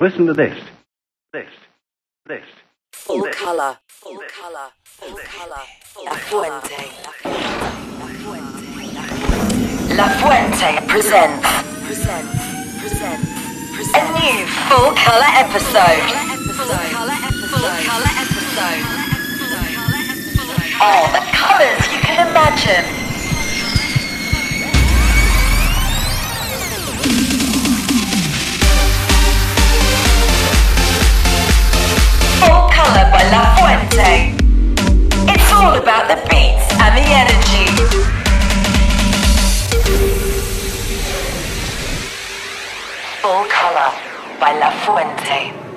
Listen to this. This. This. Full this. color. Full this. color. Full this. color. La Fuente. La Fuente. La Fuente presents. Presents. Presents. Presents. A new full color episode. Full color episode. Full color episode. All the colors you can imagine. full color by La Fuente. It's all about the beats and the energy. Full Color by La Fuente.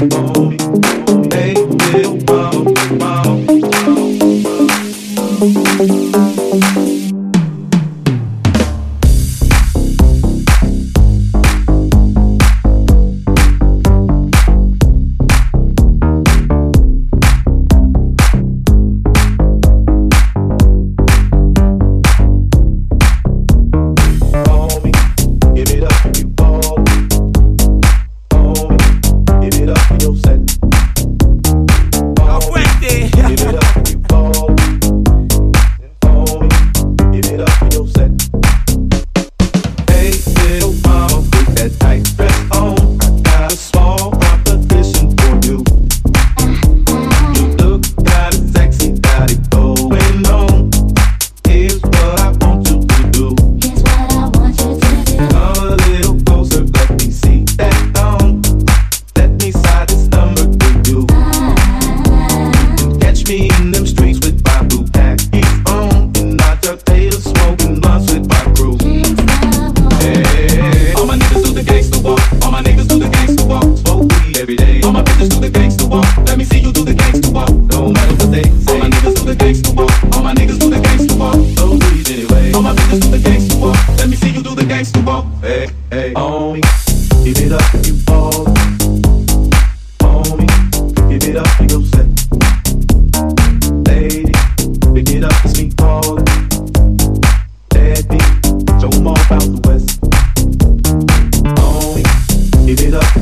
Give it up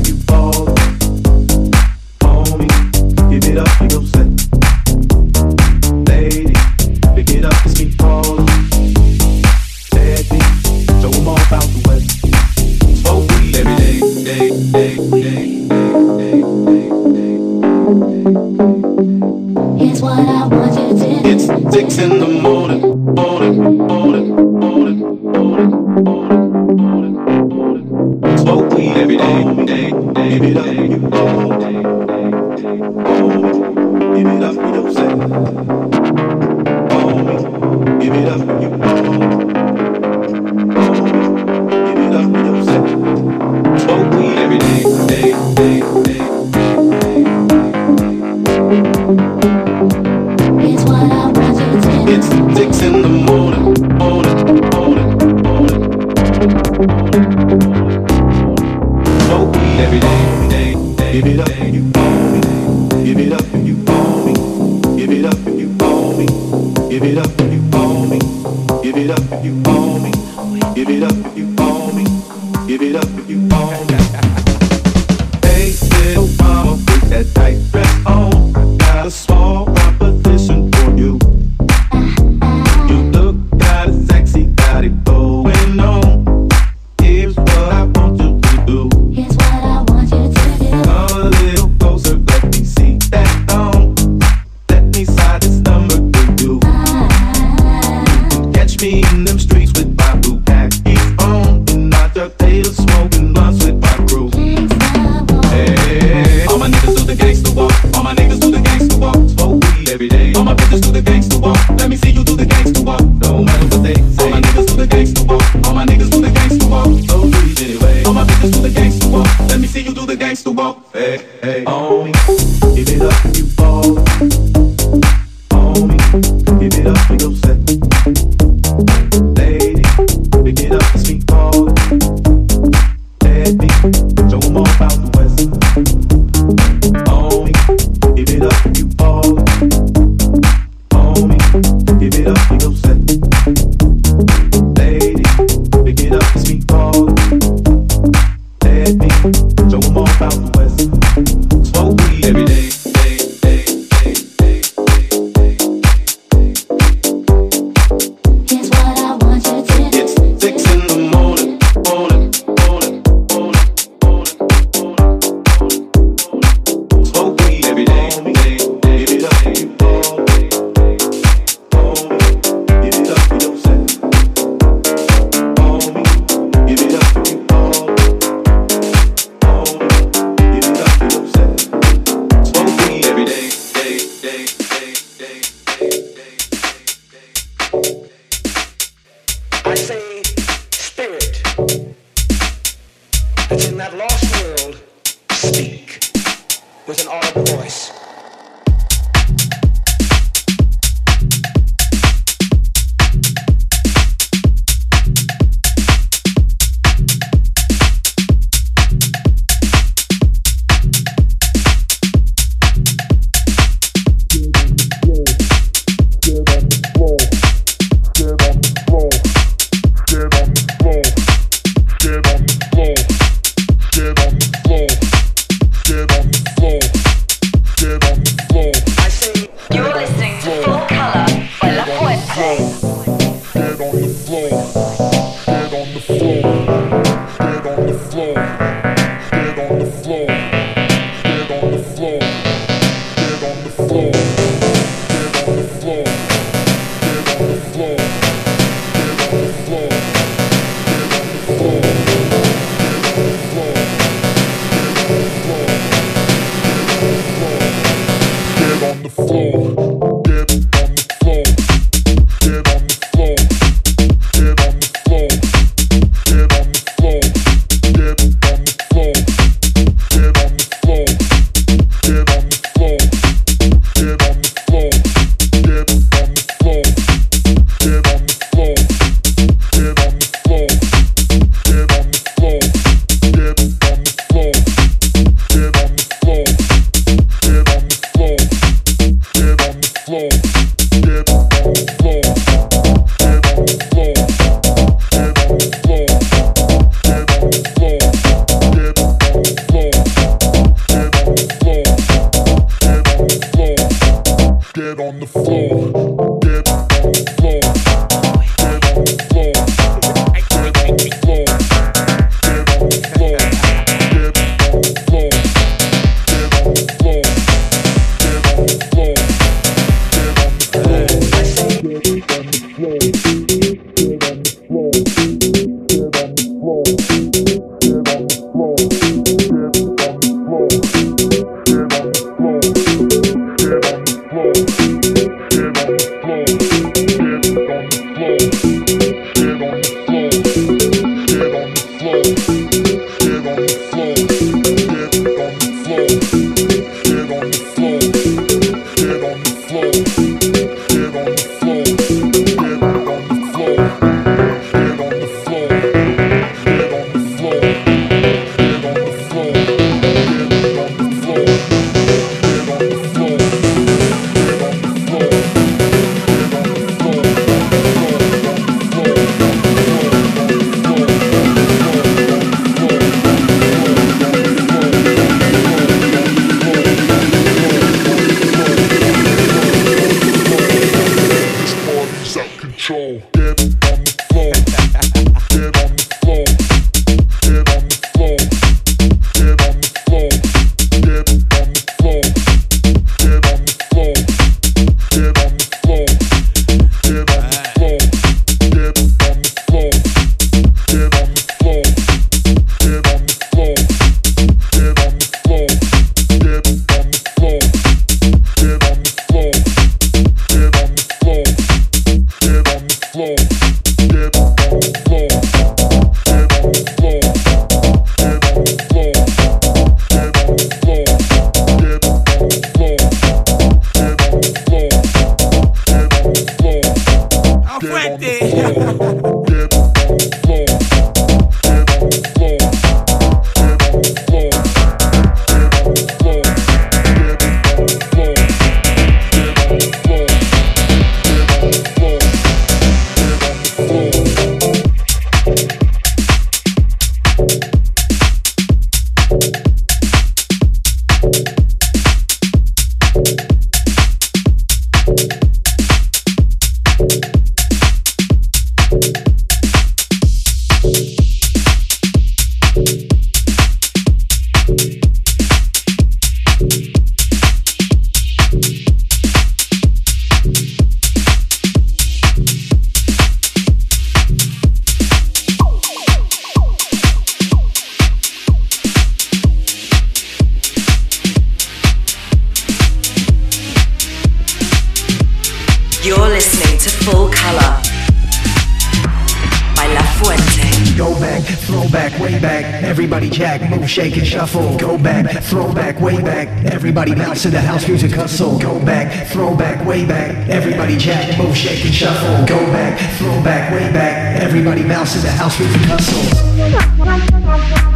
shake and shuffle. Go back, throw back, way back. Everybody bounce to the house music hustle. Go back, throw back, way back. Everybody jack, move, shake and shuffle. Go back, throw back, way back. Everybody bounce to the house music hustle.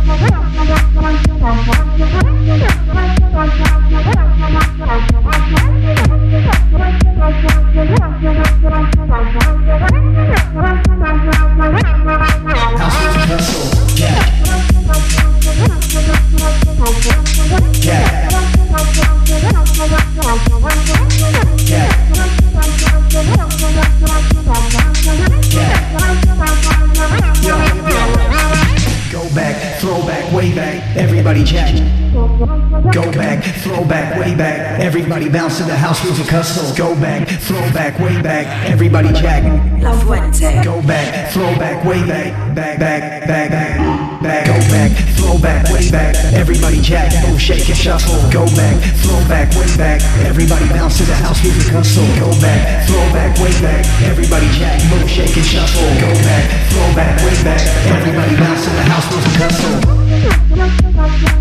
Everybody bounce to the house with the. Go back, throw back, way back. Everybody jack, move, shake, and shuffle. Go back, throw back, way back. Everybody bounce to the house with the.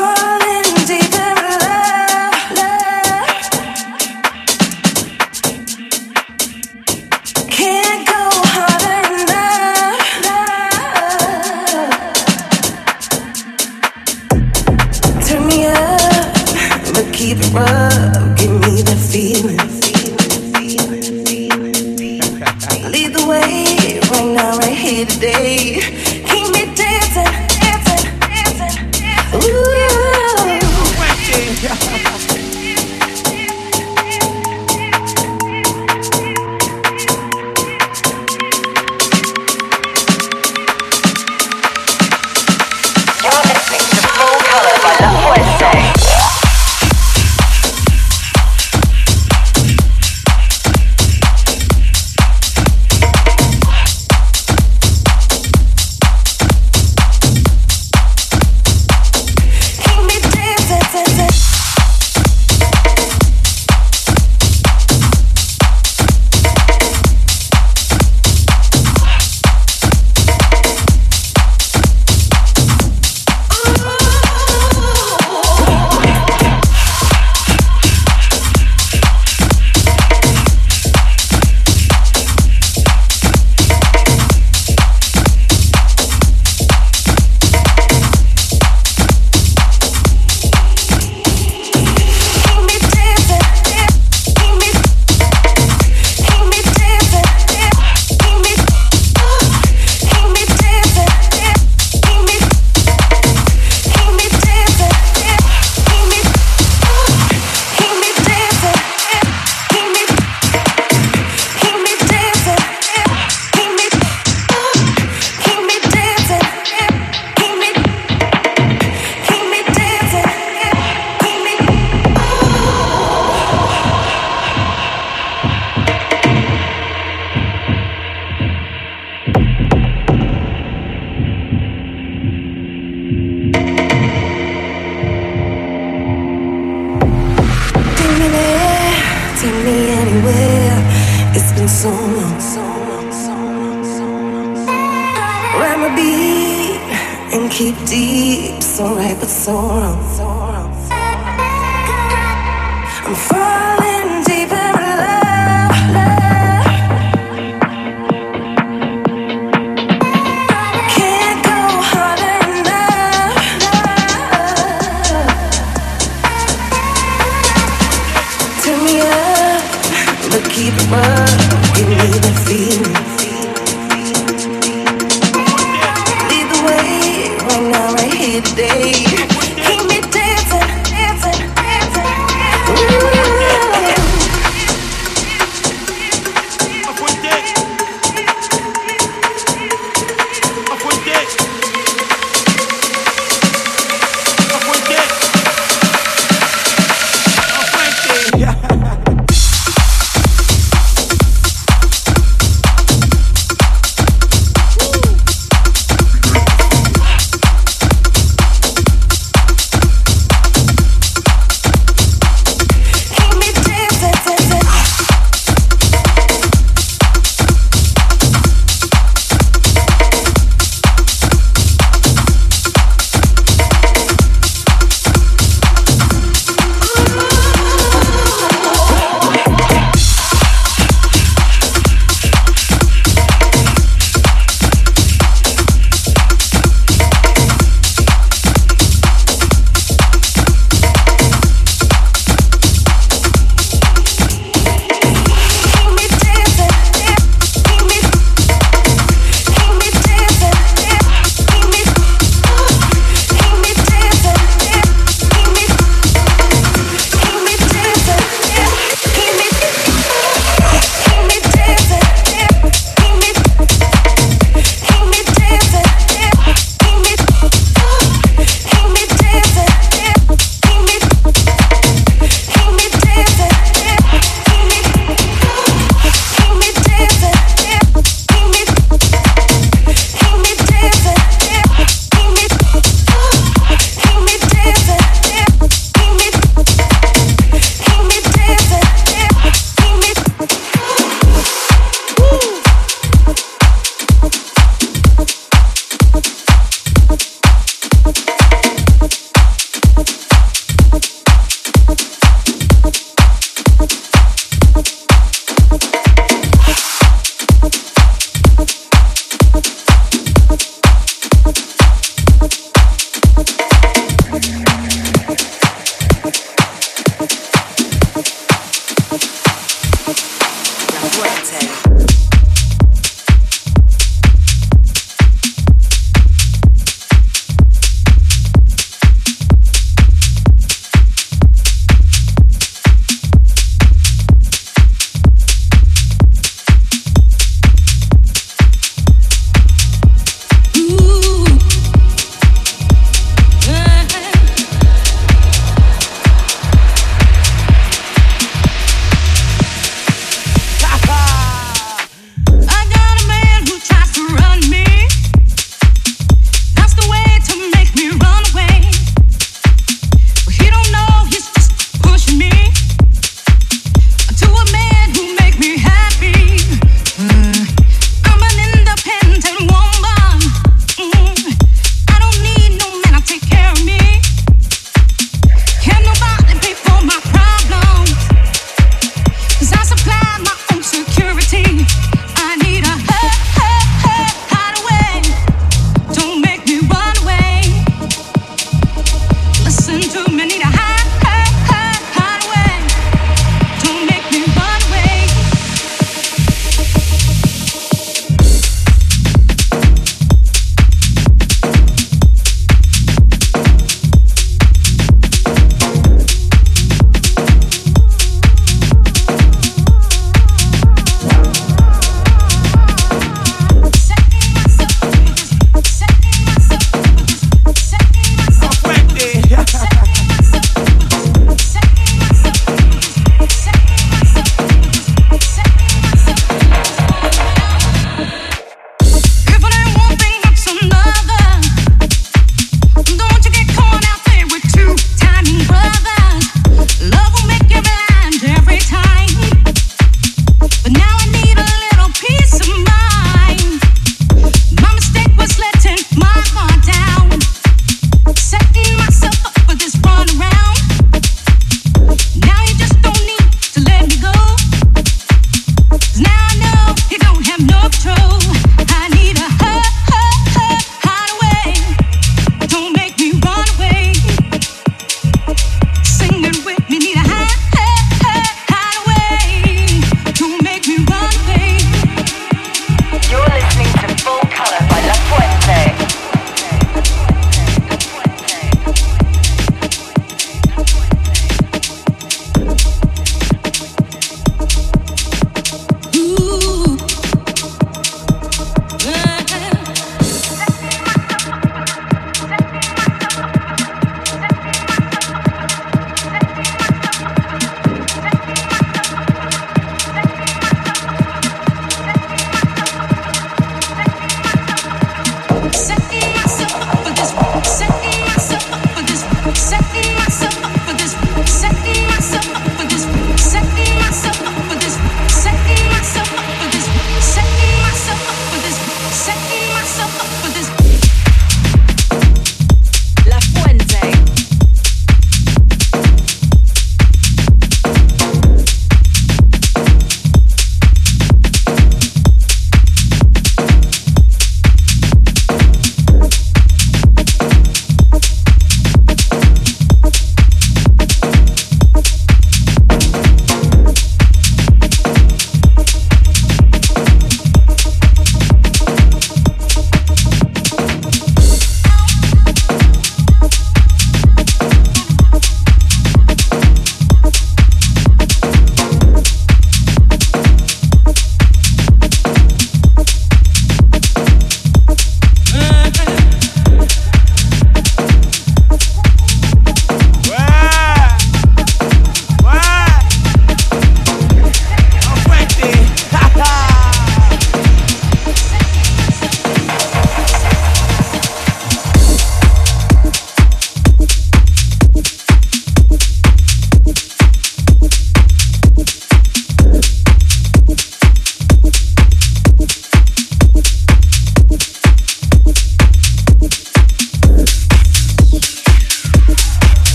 heart.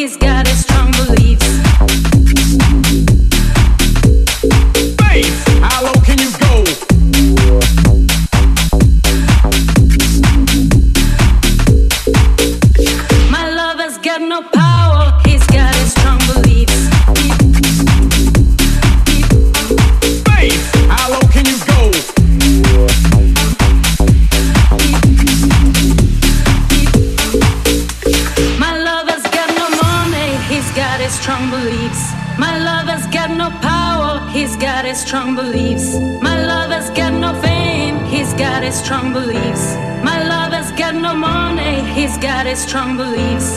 He's got it. strong beliefs. My lover's got no money, he's got his strong beliefs.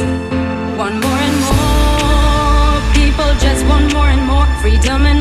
Want more and more, people just want more and more freedom. And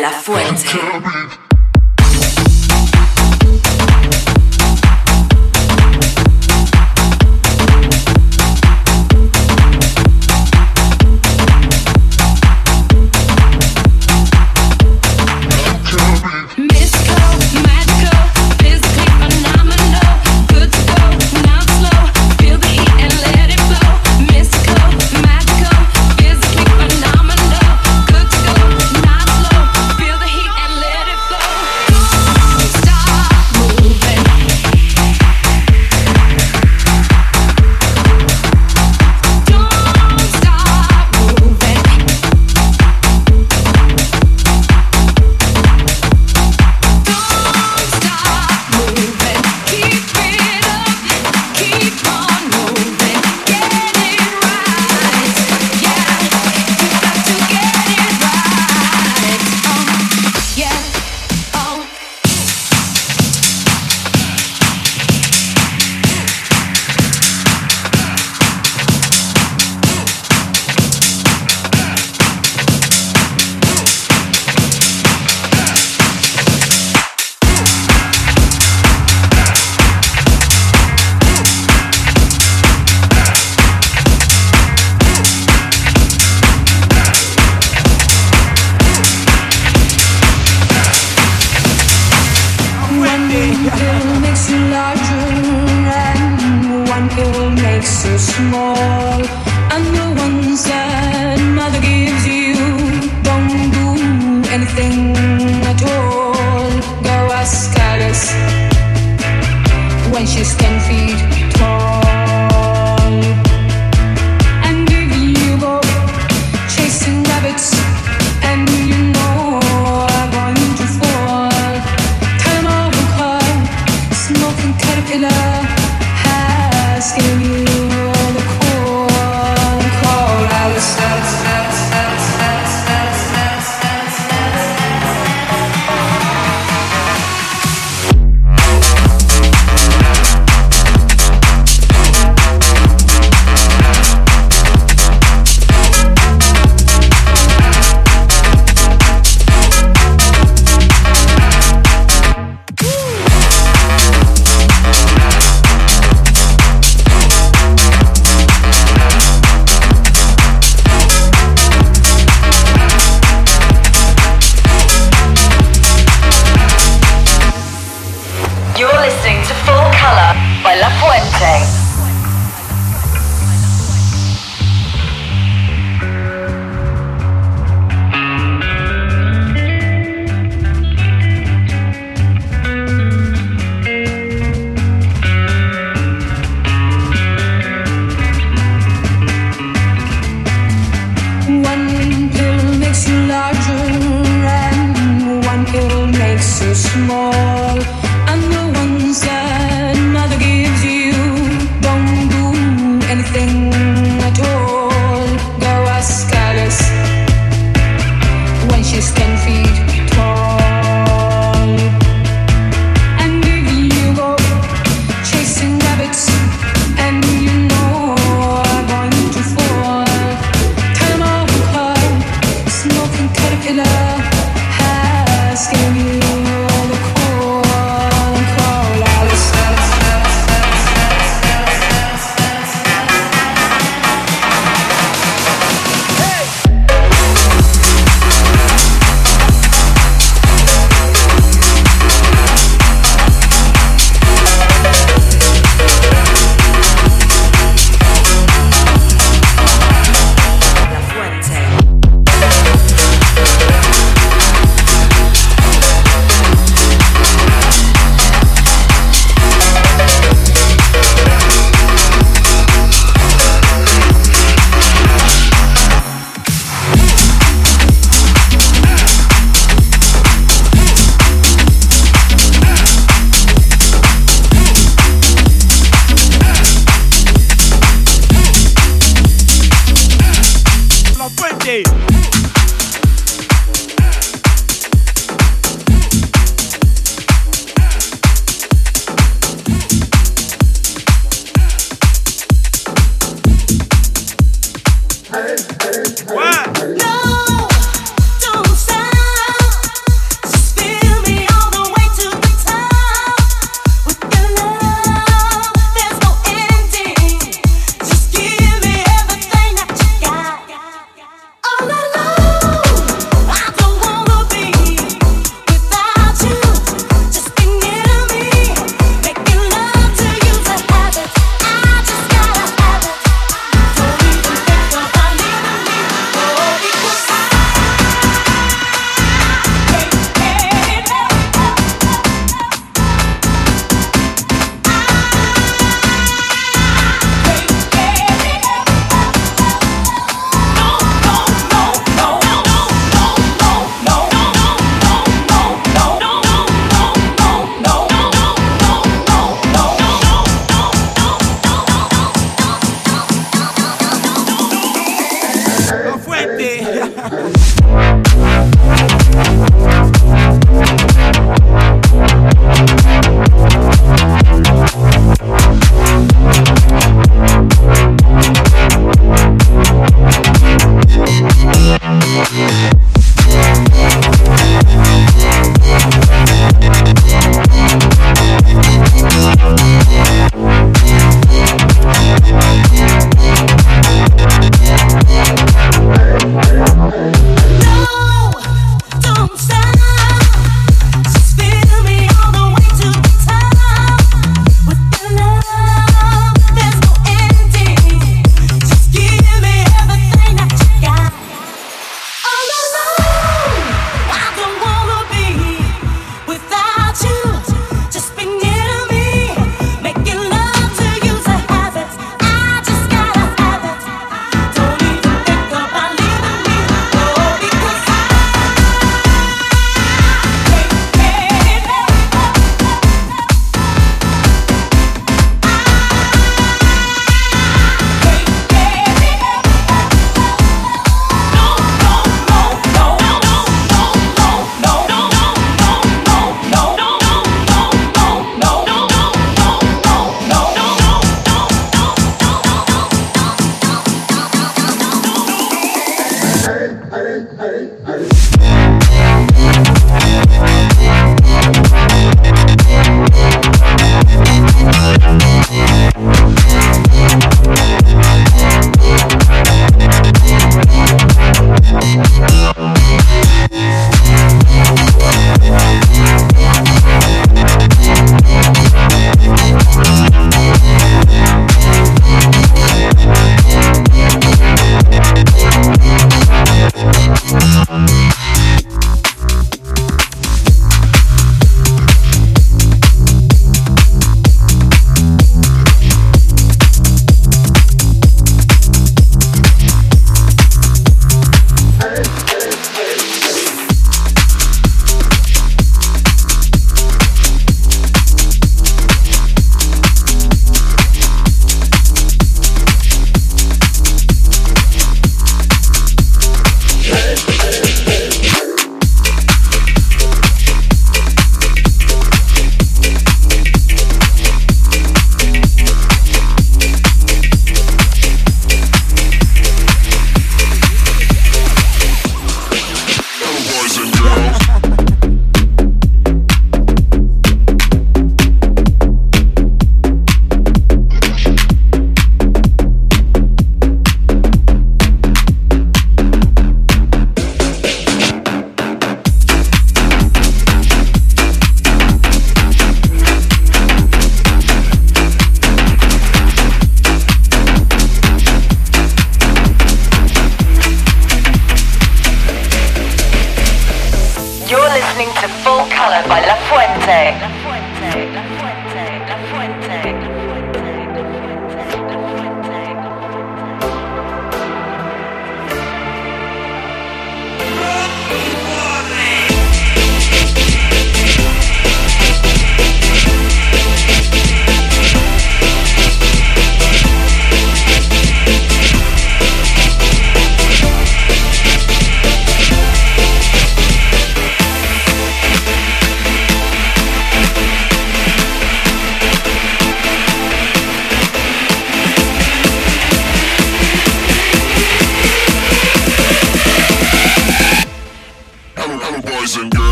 La Fuente. Small.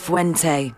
Fuente.